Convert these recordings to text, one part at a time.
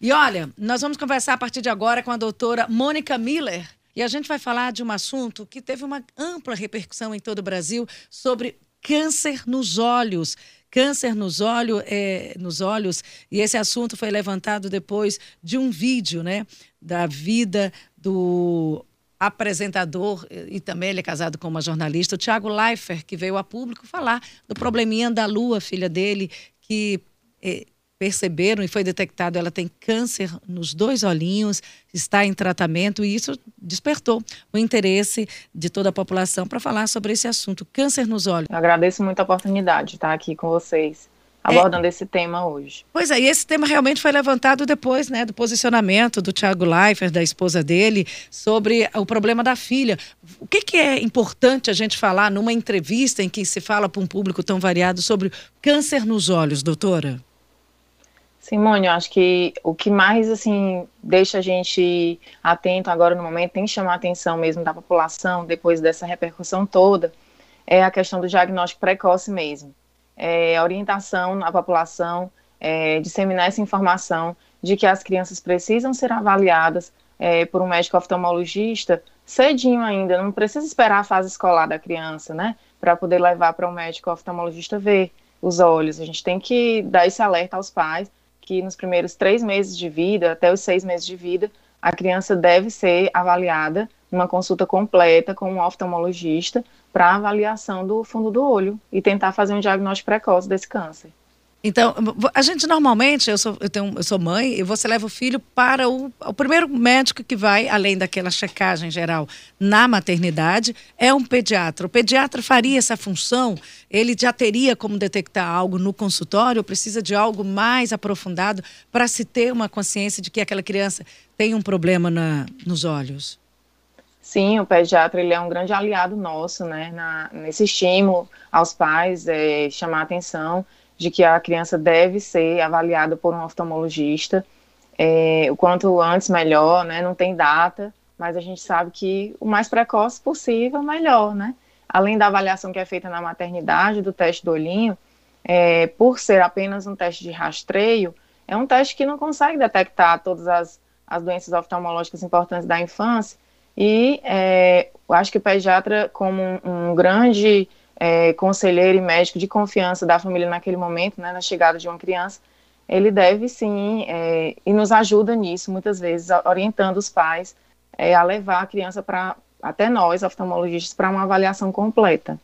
E olha, nós vamos conversar a partir de agora com a doutora Mônica Miller. E a gente vai falar de um assunto que teve uma ampla repercussão em todo o Brasil sobre câncer nos olhos. Câncer nos, olho, é, nos olhos, e esse assunto foi levantado depois de um vídeo né, da vida do apresentador e também ele é casado com uma jornalista, o Tiago Leifert, que veio a público falar do probleminha da Lua, filha dele, que eh, perceberam e foi detectado ela tem câncer nos dois olhinhos, está em tratamento e isso despertou o interesse de toda a população para falar sobre esse assunto, câncer nos olhos. Eu agradeço muito a oportunidade de estar aqui com vocês abordando é, esse tema hoje. Pois é, e esse tema realmente foi levantado depois, né, do posicionamento do Tiago Leifert, da esposa dele, sobre o problema da filha. O que, que é importante a gente falar numa entrevista em que se fala para um público tão variado sobre câncer nos olhos, doutora? Simone, eu acho que o que mais assim deixa a gente atento agora no momento, tem que chamar a atenção mesmo da população depois dessa repercussão toda, é a questão do diagnóstico precoce mesmo é, orientação à população, é, disseminar essa informação de que as crianças precisam ser avaliadas é, por um médico oftalmologista cedinho ainda, não precisa esperar a fase escolar da criança, né, para poder levar para um médico oftalmologista ver os olhos. A gente tem que dar esse alerta aos pais que nos primeiros três meses de vida, até os seis meses de vida, a criança deve ser avaliada numa consulta completa com um oftalmologista para avaliação do fundo do olho e tentar fazer um diagnóstico precoce desse câncer. Então, a gente normalmente, eu sou, eu tenho, eu sou mãe, e você leva o filho para o, o primeiro médico que vai, além daquela checagem geral na maternidade, é um pediatra. O pediatra faria essa função, ele já teria como detectar algo no consultório, precisa de algo mais aprofundado para se ter uma consciência de que aquela criança tem um problema na, nos olhos? Sim, o pediatra ele é um grande aliado nosso, né, na, nesse estímulo aos pais, é, chamar a atenção de que a criança deve ser avaliada por um oftalmologista, é, o quanto antes melhor, né, não tem data, mas a gente sabe que o mais precoce possível, melhor, né, além da avaliação que é feita na maternidade, do teste do olhinho, é, por ser apenas um teste de rastreio, é um teste que não consegue detectar todas as, as doenças oftalmológicas importantes da infância, e é, eu acho que o pediatra, como um, um grande é, conselheiro e médico de confiança da família naquele momento, né, na chegada de uma criança, ele deve sim, é, e nos ajuda nisso, muitas vezes, orientando os pais é, a levar a criança para, até nós, oftalmologistas, para uma avaliação completa.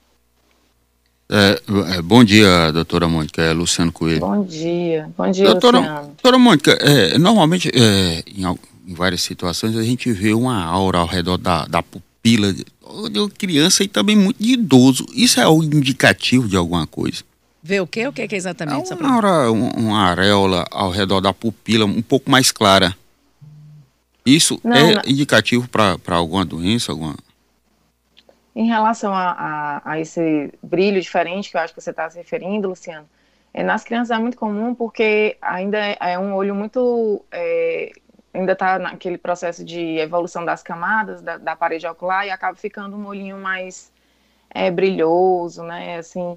É, é, bom dia, doutora Mônica, é Luciano Coelho. Bom dia, bom dia, doutora, Luciano. Doutora Mônica, é, normalmente, é, em, em várias situações, a gente vê uma aura ao redor da, da pupila de, de criança e também muito de idoso. Isso é um indicativo de alguma coisa? Vê o quê? O que é, exatamente? É uma, aura, uma areola ao redor da pupila um pouco mais clara. Isso não, é não. indicativo para alguma doença? Alguma... Em relação a, a, a, esse brilho diferente que eu acho que você está se referindo, Luciano, é, nas crianças é muito comum porque ainda é, é um olho muito é, ainda está naquele processo de evolução das camadas da, da, parede ocular e acaba ficando um olhinho mais é, brilhoso, né, assim,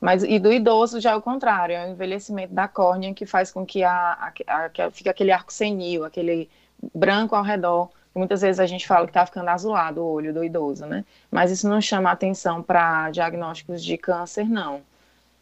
mas e do idoso já é o contrário, é o envelhecimento da córnea que faz com que a, a, a aquele arco senil, aquele branco ao redor, muitas vezes a gente fala que está ficando azulado o olho do idoso, né, mas isso não chama atenção para diagnósticos de câncer, não.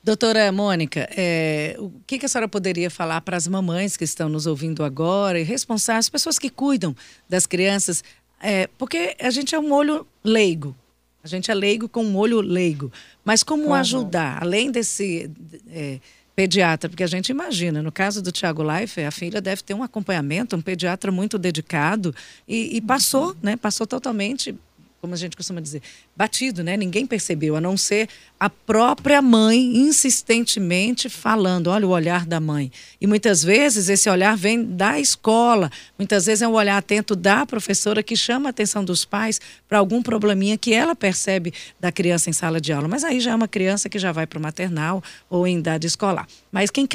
Doutora Mônica, é, o que, que, a senhora poderia falar para as mamães que estão nos ouvindo agora e responsáveis, as pessoas que cuidam das crianças? É, porque a gente é um olho leigo, a gente é leigo com um olho leigo. Mas como uhum. ajudar, além desse é, pediatra? Porque a gente imagina, no caso do Tiago Life, a filha deve ter um acompanhamento, um pediatra muito dedicado e, e passou, uhum. né? Passou totalmente como a gente costuma dizer, batido, né? Ninguém percebeu, a não ser a própria mãe insistentemente falando, olha o olhar da mãe. E muitas vezes esse olhar vem da escola, muitas vezes é um olhar atento da professora que chama a atenção dos pais para algum probleminha que ela percebe da criança em sala de aula. Mas aí já é uma criança que já vai para o maternal ou em idade escolar. Mas quem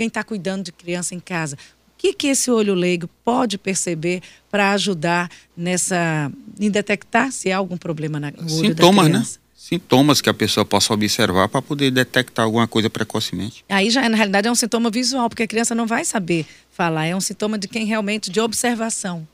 quem está cuidando de criança em casa, que, que esse olho leigo pode perceber para ajudar nessa em detectar se há algum problema na olho Sintomas, da criança? né? sintomas que a pessoa possa observar para poder detectar alguma coisa precocemente. Aí já na realidade é um sintoma visual, porque a criança não vai saber falar, é um sintoma de quem realmente de observação.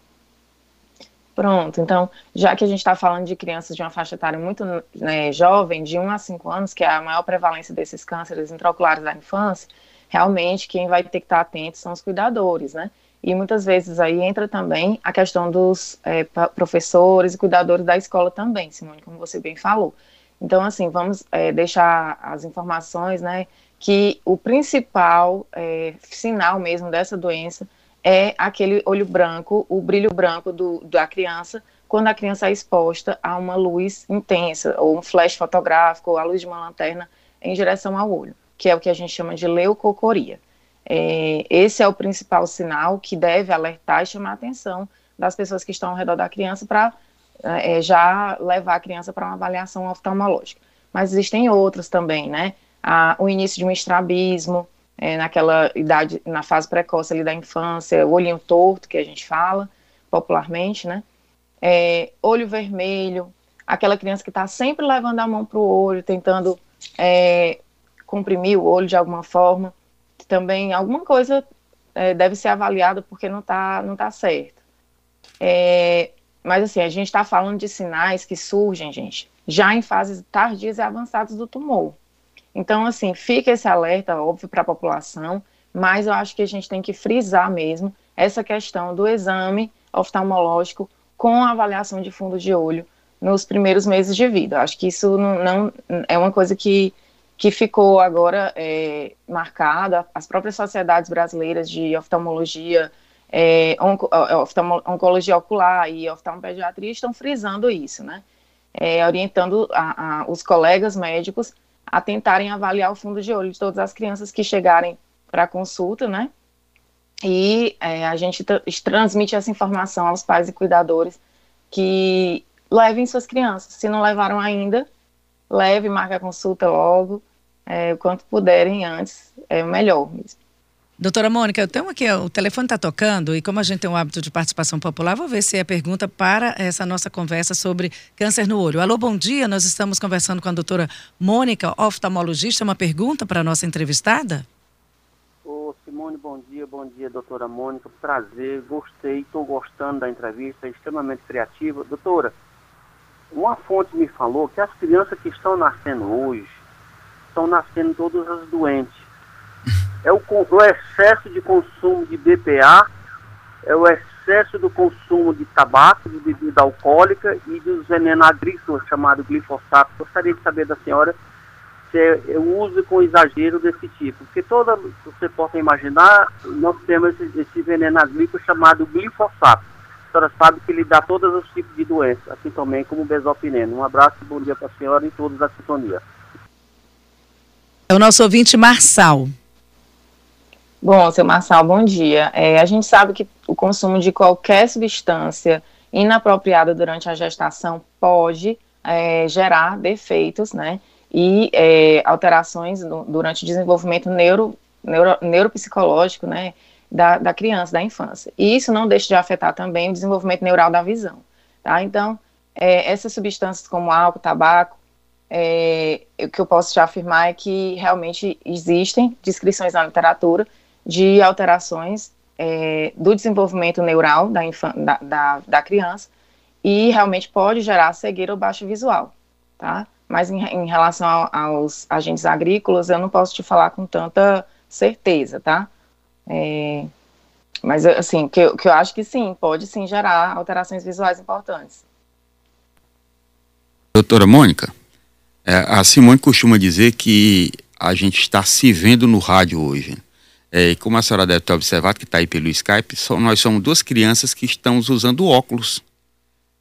Pronto, então, já que a gente está falando de crianças de uma faixa etária muito né, jovem, de 1 a 5 anos, que é a maior prevalência desses cânceres intraoculares da infância, realmente quem vai ter que estar atento são os cuidadores, né? E muitas vezes aí entra também a questão dos é, professores e cuidadores da escola também, Simone, como você bem falou. Então, assim, vamos é, deixar as informações, né, que o principal é, sinal mesmo dessa doença é aquele olho branco, o brilho branco do, da criança, quando a criança é exposta a uma luz intensa, ou um flash fotográfico, ou a luz de uma lanterna em direção ao olho, que é o que a gente chama de leucocoria. É, esse é o principal sinal que deve alertar e chamar a atenção das pessoas que estão ao redor da criança para é, já levar a criança para uma avaliação oftalmológica. Mas existem outros também, né? A, o início de um estrabismo, é, naquela idade, na fase precoce ali da infância, o olhinho torto, que a gente fala popularmente, né? É, olho vermelho, aquela criança que está sempre levando a mão para o olho, tentando é, comprimir o olho de alguma forma. Também alguma coisa é, deve ser avaliada porque não está não tá certo. É, mas assim, a gente está falando de sinais que surgem, gente, já em fases tardias e avançadas do tumor. Então, assim, fica esse alerta, óbvio, para a população, mas eu acho que a gente tem que frisar mesmo essa questão do exame oftalmológico com a avaliação de fundo de olho nos primeiros meses de vida. Acho que isso não, não é uma coisa que, que ficou agora é, marcada. As próprias sociedades brasileiras de oftalmologia, é, onco, oncologia ocular e oftalmopediatria estão frisando isso, né? É, orientando a, a, os colegas médicos a tentarem avaliar o fundo de olho de todas as crianças que chegarem para consulta, né? E é, a gente transmite essa informação aos pais e cuidadores que levem suas crianças. Se não levaram ainda, leve, marque a consulta logo, é, o quanto puderem antes, é o melhor mesmo. Doutora Mônica, eu tenho aqui, o telefone está tocando e como a gente tem um hábito de participação popular, vou ver se é pergunta para essa nossa conversa sobre câncer no olho. Alô, bom dia, nós estamos conversando com a doutora Mônica, oftalmologista. Uma pergunta para a nossa entrevistada? Ô, Simone, bom dia, bom dia, doutora Mônica. Prazer, gostei, estou gostando da entrevista, extremamente criativa. Doutora, uma fonte me falou que as crianças que estão nascendo hoje estão nascendo todas as doentes é o, o excesso de consumo de BPA, é o excesso do consumo de tabaco, de bebida alcoólica e dos venenos agrícolas chamado glifosato. Gostaria de saber da senhora se é o uso com exagero desse tipo, porque toda, você pode imaginar, nós temos esse, esse veneno agrícola chamado glifosato. Senhora sabe que ele dá todos os tipos de doenças, assim também como o besopineno. Um abraço e bom dia para a senhora e todos da sintonia. É o nosso ouvinte Marçal. Bom, seu Marçal, bom dia. É, a gente sabe que o consumo de qualquer substância inapropriada durante a gestação pode é, gerar defeitos, né? E é, alterações no, durante o desenvolvimento neuro, neuro, neuropsicológico, né? Da, da criança, da infância. E isso não deixa de afetar também o desenvolvimento neural da visão, tá? Então, é, essas substâncias como álcool, tabaco, é, o que eu posso já afirmar é que realmente existem descrições na literatura de alterações é, do desenvolvimento neural da, da, da, da, criança e realmente pode gerar cegueira ou baixo visual, tá? Mas em, em relação ao, aos agentes agrícolas, eu não posso te falar com tanta certeza, tá? É, mas, assim, que, que eu acho que sim, pode sim gerar alterações visuais importantes. Doutora Mônica, é, a Simone costuma dizer que a gente está se vendo no rádio hoje. É, como a senhora deve ter observado, que está aí pelo Skype, só, nós somos duas crianças que estamos usando óculos.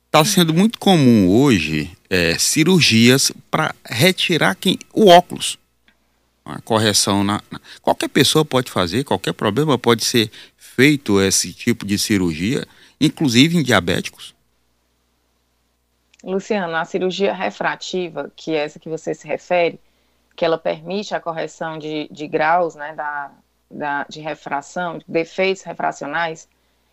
Está sendo muito comum hoje é, cirurgias para retirar quem, o óculos. Uma correção na, na, Qualquer pessoa pode fazer, qualquer problema pode ser feito esse tipo de cirurgia, inclusive em diabéticos. Luciano, a cirurgia refrativa, que é essa que você se refere, que ela permite a correção de, de graus né, da, da, de refração, de defeitos refracionais,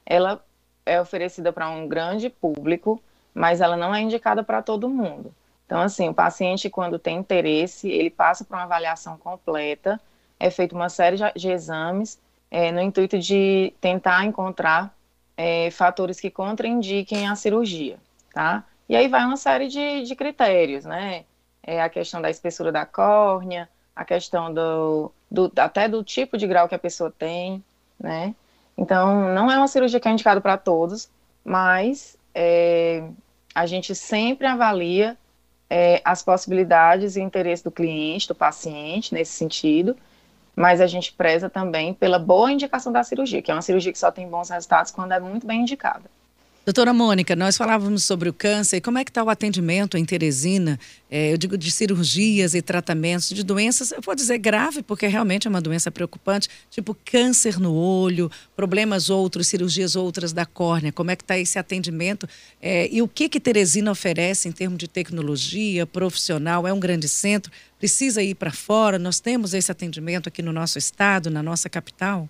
ela é oferecida para um grande público, mas ela não é indicada para todo mundo. Então, assim, o paciente, quando tem interesse, ele passa por uma avaliação completa, é feita uma série de exames, é, no intuito de tentar encontrar é, fatores que contraindiquem a cirurgia, tá? E aí vai uma série de, de critérios, né? É a questão da espessura da córnea, a questão do, do, até do tipo de grau que a pessoa tem, né? Então, não é uma cirurgia que é indicada para todos, mas é, a gente sempre avalia é, as possibilidades e interesse do cliente, do paciente, nesse sentido, mas a gente preza também pela boa indicação da cirurgia, que é uma cirurgia que só tem bons resultados quando é muito bem indicada. Doutora Mônica, nós falávamos sobre o câncer. Como é que está o atendimento em Teresina? É, eu digo de cirurgias e tratamentos de doenças, eu vou dizer grave, porque realmente é uma doença preocupante, tipo câncer no olho, problemas outros, cirurgias outras da córnea. Como é que está esse atendimento? É, e o que que Teresina oferece em termos de tecnologia, profissional? É um grande centro? Precisa ir para fora? Nós temos esse atendimento aqui no nosso estado, na nossa capital?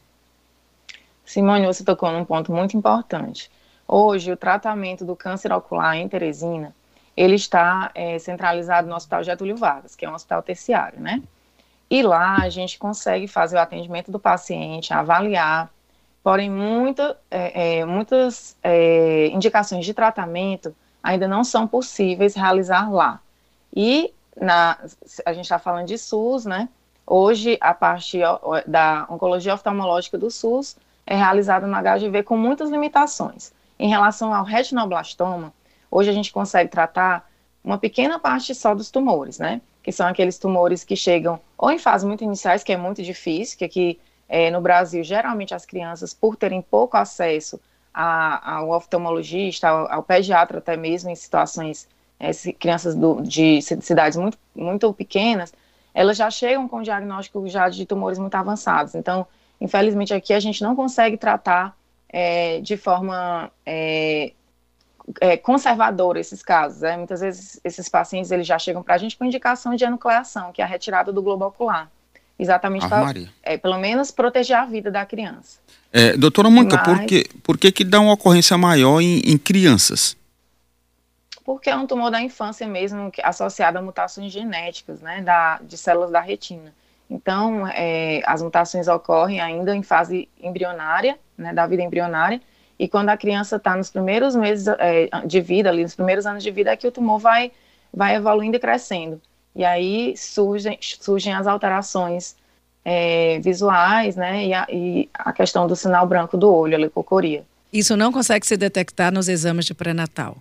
Simone, você tocou num ponto muito importante. Hoje, o tratamento do câncer ocular em Teresina, ele está é, centralizado no Hospital Getúlio Vargas, que é um hospital terciário, né? E lá a gente consegue fazer o atendimento do paciente, avaliar, porém muita, é, é, muitas é, indicações de tratamento ainda não são possíveis realizar lá. E na, a gente está falando de SUS, né? Hoje a parte da oncologia oftalmológica do SUS é realizada no HGV com muitas limitações. Em relação ao retinoblastoma, hoje a gente consegue tratar uma pequena parte só dos tumores, né? Que são aqueles tumores que chegam ou em fases muito iniciais, que é muito difícil, que aqui é, no Brasil, geralmente as crianças, por terem pouco acesso a, ao oftalmologista, ao, ao, pediatra até mesmo, em situações, é, crianças do, de cidades muito, muito pequenas, elas já chegam com diagnóstico já de tumores muito avançados. Então, infelizmente, aqui a gente não consegue tratar é, de forma é, é, conservadora esses casos. Né? Muitas vezes esses pacientes eles já chegam para a gente com indicação de anucleação, que é a retirada do globo ocular. Exatamente para, é, pelo menos, proteger a vida da criança. É, doutora Mônica, Mas, por, que, por que, que dá uma ocorrência maior em, em crianças? Porque é um tumor da infância mesmo, associado a mutações genéticas, né, da, de células da retina. Então, é, as mutações ocorrem ainda em fase embrionária, né, da vida embrionária, e quando a criança está nos primeiros meses é, de vida, ali nos primeiros anos de vida, é que o tumor vai, vai evoluindo e crescendo. E aí surgem, surgem as alterações é, visuais, né, e a, e a, questão do sinal branco do olho, a leucocoria. Isso não consegue se detectar nos exames de pré-natal?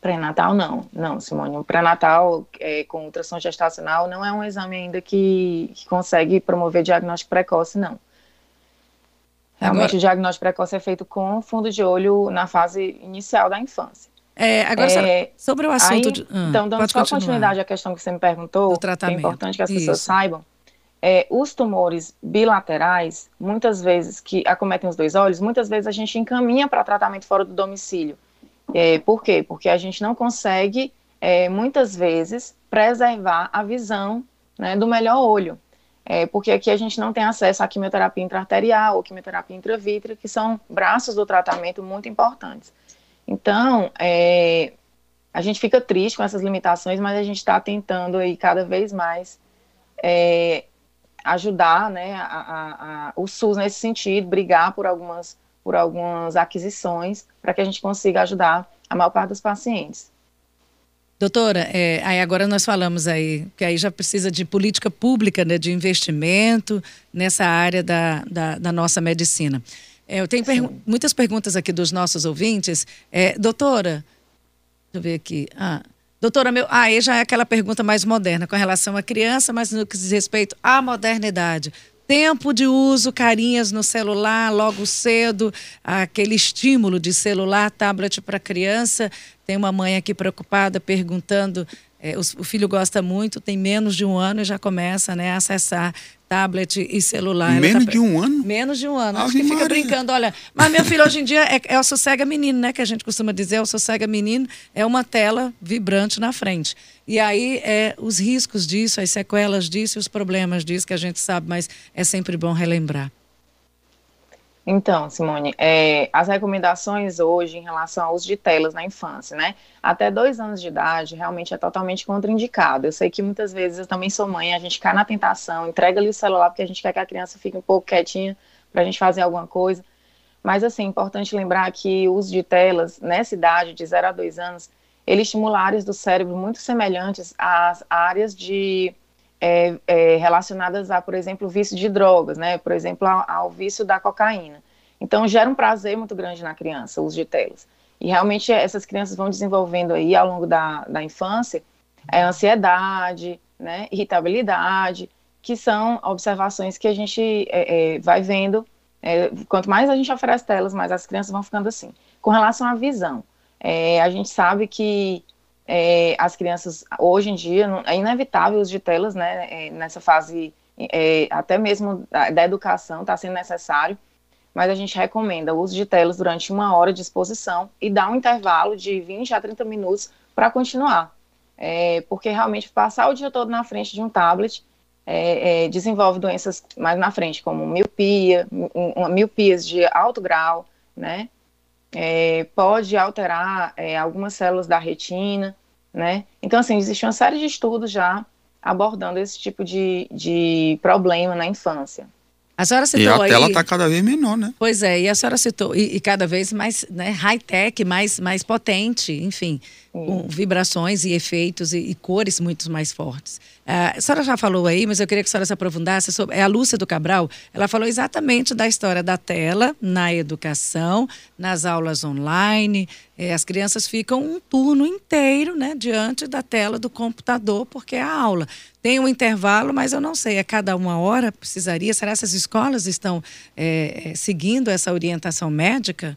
Pré-natal, não. Não, Simone. O pré-natal é, com ultrassom gestacional não é um exame ainda que, que consegue promover diagnóstico precoce, não. Realmente, agora, o diagnóstico precoce é feito com fundo de olho na fase inicial da infância. É, agora, é, sobre o assunto... Aí, de, ah, então, dando só continuar. continuidade à questão que você me perguntou, é importante que as Isso. pessoas saibam, é, os tumores bilaterais, muitas vezes, que acometem os dois olhos, muitas vezes a gente encaminha para tratamento fora do domicílio. É, por quê? Porque a gente não consegue, é, muitas vezes, preservar a visão né, do melhor olho. É, porque aqui a gente não tem acesso à quimioterapia intraarterial ou quimioterapia intravítrea, que são braços do tratamento muito importantes. Então, é, a gente fica triste com essas limitações, mas a gente está tentando aí cada vez mais é, ajudar né, a, a, a, o SUS nesse sentido, brigar por algumas por algumas aquisições para que a gente consiga ajudar a maior parte dos pacientes. Doutora, é, aí agora nós falamos aí que aí já precisa de política pública, né, de investimento nessa área da, da, da nossa medicina. É, eu tenho muitas perguntas aqui dos nossos ouvintes. É, doutora, deixa eu ver aqui. Ah, doutora, meu, ah, aí já é aquela pergunta mais moderna com relação à criança, mas no que diz respeito à modernidade tempo de uso, carinhas no celular, logo cedo, aquele estímulo de celular, tablet para criança. Tem uma mãe aqui preocupada perguntando é, o, filho gosta muito, tem menos de um ano e já começa né, a acessar tablet e celular. Menos tá... de um ano? Menos de um ano. Acho que fica brincando, olha. Mas meu filho hoje em dia é, é o sossega menino, né? Que a gente costuma dizer, é o sossega menino, é uma tela vibrante na frente. E aí é os riscos disso, as sequelas disso e os problemas disso que a gente sabe, mas é sempre bom relembrar. Então, Simone, é, as recomendações hoje em relação ao uso de telas na infância, né? Até dois anos de idade, realmente é totalmente contraindicado. Eu sei que muitas vezes eu também sou mãe, a gente cai na tentação, entrega ali o celular porque a gente quer que a criança fique um pouco quietinha para a gente fazer alguma coisa. Mas, assim, é importante lembrar que o uso de telas nessa idade, de 0 a 2 anos, ele estimula áreas do cérebro muito semelhantes às áreas de é, é, relacionadas a, por exemplo, vício de drogas, né? Por exemplo, ao, ao, vício da cocaína. Então, gera um prazer muito grande na criança, o uso de telas. E realmente essas crianças vão desenvolvendo aí ao longo da, da infância é, ansiedade, né, irritabilidade, que são observações que a gente é, é vai vendo. É, quanto mais a gente oferece telas, mais as crianças vão ficando assim. Com relação à visão, a gente sabe que é, as crianças, hoje em dia, é inevitável o uso de telas, né, é, nessa fase, é, até mesmo da, da educação, está sendo necessário, mas a gente recomenda o uso de telas durante uma hora de exposição e dá um intervalo de 20 a 30 minutos para continuar. É, porque realmente passar o dia todo na frente de um tablet é, é, desenvolve doenças mais na frente, como miopia, miopias de alto grau, né? É, pode alterar é, algumas células da retina, né? Então, assim, existe uma série de estudos já abordando esse tipo de, de problema na infância. A senhora citou e a aí, tela está cada vez menor, né? Pois é, e a senhora citou, e, e cada vez mais né, high-tech, mais, mais potente, enfim, com vibrações e efeitos e, e, cores muito mais fortes. Uh, a senhora já falou aí, mas eu queria que a senhora se aprofundasse sobre. É a Lúcia do Cabral, ela falou exatamente da história da tela na educação, nas aulas online. É, as crianças ficam um turno inteiro né, diante da tela do computador, porque é a aula. Tem um intervalo, mas eu não sei, a é cada uma hora precisaria. Será que essas escolas estão é, seguindo essa orientação médica?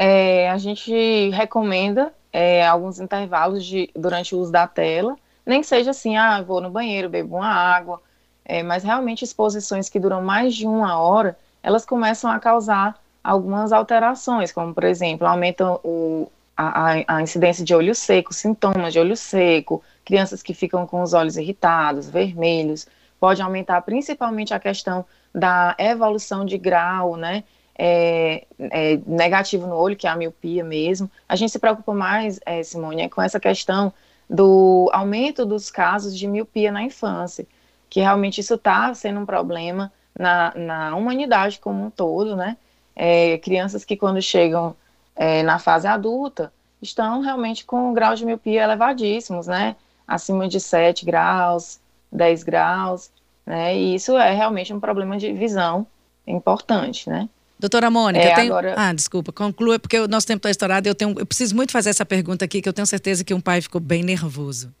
É, a gente recomenda é, alguns intervalos de, durante o uso da tela, nem seja assim, ah, vou no banheiro, bebo uma água, é, mas realmente exposições que duram mais de uma hora, elas começam a causar algumas alterações, como por exemplo, aumenta o, a, a, incidência de olho seco, sintomas de olho seco, crianças que ficam com os olhos irritados, vermelhos, pode aumentar principalmente a questão da evolução de grau, né, é, é, negativo no olho, que é a miopia mesmo. A gente se preocupa mais, é, Simone, é com essa questão do aumento dos casos de miopia na infância, que realmente isso está sendo um problema na, na humanidade como um todo, né? É, crianças que quando chegam é, na fase adulta estão realmente com graus de miopia elevadíssimos, né? Acima de 7 graus, 10 graus, né? E isso é realmente um problema de visão importante, né? Doutora Mônica, é, eu tenho... agora... Ah, desculpa, conclua, porque o nosso tempo está estourado eu, tenho... eu preciso muito fazer essa pergunta aqui, que eu tenho certeza que um pai ficou bem nervoso.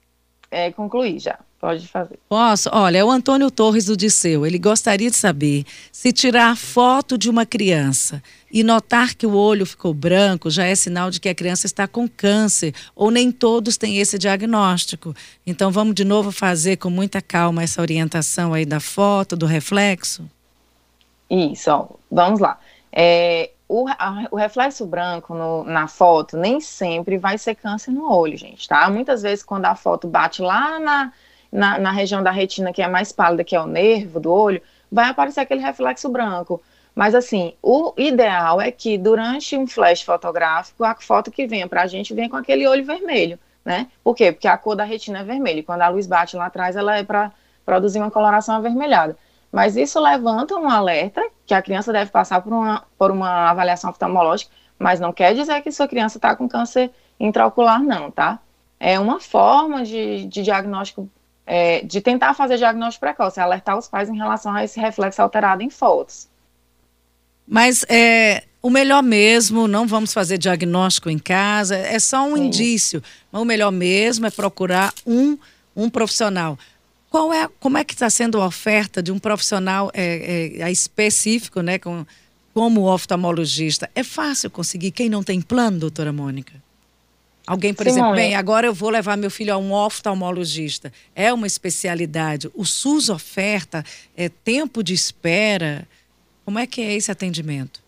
É, concluí já, pode fazer. Posso? Olha, é o Antônio Torres do Disseu. Ele gostaria de saber se tirar foto de uma criança e notar que o olho ficou branco já é sinal de que a criança está com câncer, ou nem todos têm esse diagnóstico. Então vamos de novo fazer com muita calma essa orientação aí da foto, do reflexo? Isso, ó, vamos lá. É, o, a, o, reflexo branco no, na foto nem sempre vai ser câncer no olho, gente, tá? Muitas vezes, quando a foto bate lá na, na, na, região da retina que é mais pálida, que é o nervo do olho, vai aparecer aquele reflexo branco. Mas, assim, o ideal é que durante um flash fotográfico, a foto que venha para a gente venha com aquele olho vermelho, né? Por quê? Porque a cor da retina é vermelha. E quando a luz bate lá atrás, ela é para produzir uma coloração avermelhada. Mas isso levanta um alerta que a criança deve passar por uma, por uma avaliação oftalmológica, mas não quer dizer que sua criança está com câncer intraocular, não, tá? É uma forma de, de diagnóstico, é, de tentar fazer diagnóstico precoce, alertar os pais em relação a esse reflexo alterado em fotos. Mas é, o melhor mesmo, não vamos fazer diagnóstico em casa, é só um Sim. indício. Mas o melhor mesmo é procurar um, um profissional. Qual é, como é que está sendo a oferta de um profissional é, é, específico, né, com, como oftalmologista? É fácil conseguir quem não tem plano, doutora Mônica? Alguém, por Simone. exemplo, bem, agora eu vou levar meu filho a um oftalmologista. É uma especialidade. O SUS oferta é tempo de espera. Como é que é esse atendimento?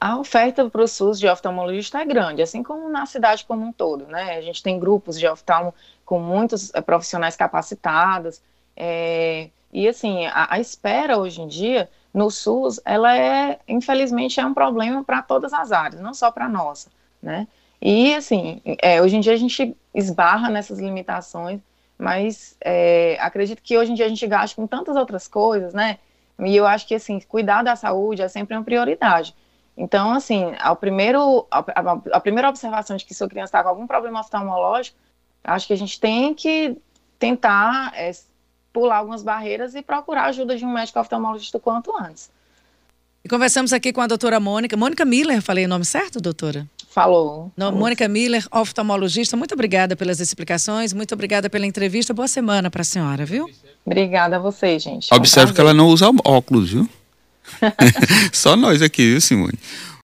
A oferta para o SUS de oftalmologista é grande, assim como na cidade como um todo, né? A gente tem grupos de oftalmo com muitos é, profissionais capacitados, é, e assim, a, a, espera hoje em dia no SUS, ela é, infelizmente, é um problema para todas as áreas, não só para a nossa, né? E, assim, é, hoje em dia a gente esbarra nessas limitações, mas é, acredito que hoje em dia a gente gasta com tantas outras coisas, né? E eu acho que, assim, cuidar da saúde é sempre uma prioridade. Então, assim, ao primeiro, a, a, a primeira observação de que sua criança está com algum problema oftalmológico, acho que a gente tem que tentar é, pular algumas barreiras e procurar a ajuda de um médico oftalmologista o quanto antes. E conversamos aqui com a doutora Mônica. Mônica Miller, falei o nome certo, doutora? Falou. No, Mônica Miller, oftalmologista. Muito obrigada pelas explicações, muito obrigada pela entrevista. Boa semana para a senhora, viu? Obrigada a vocês, gente. Observe um que ela não usa óculos, viu? Só nós aqui, viu, Simone?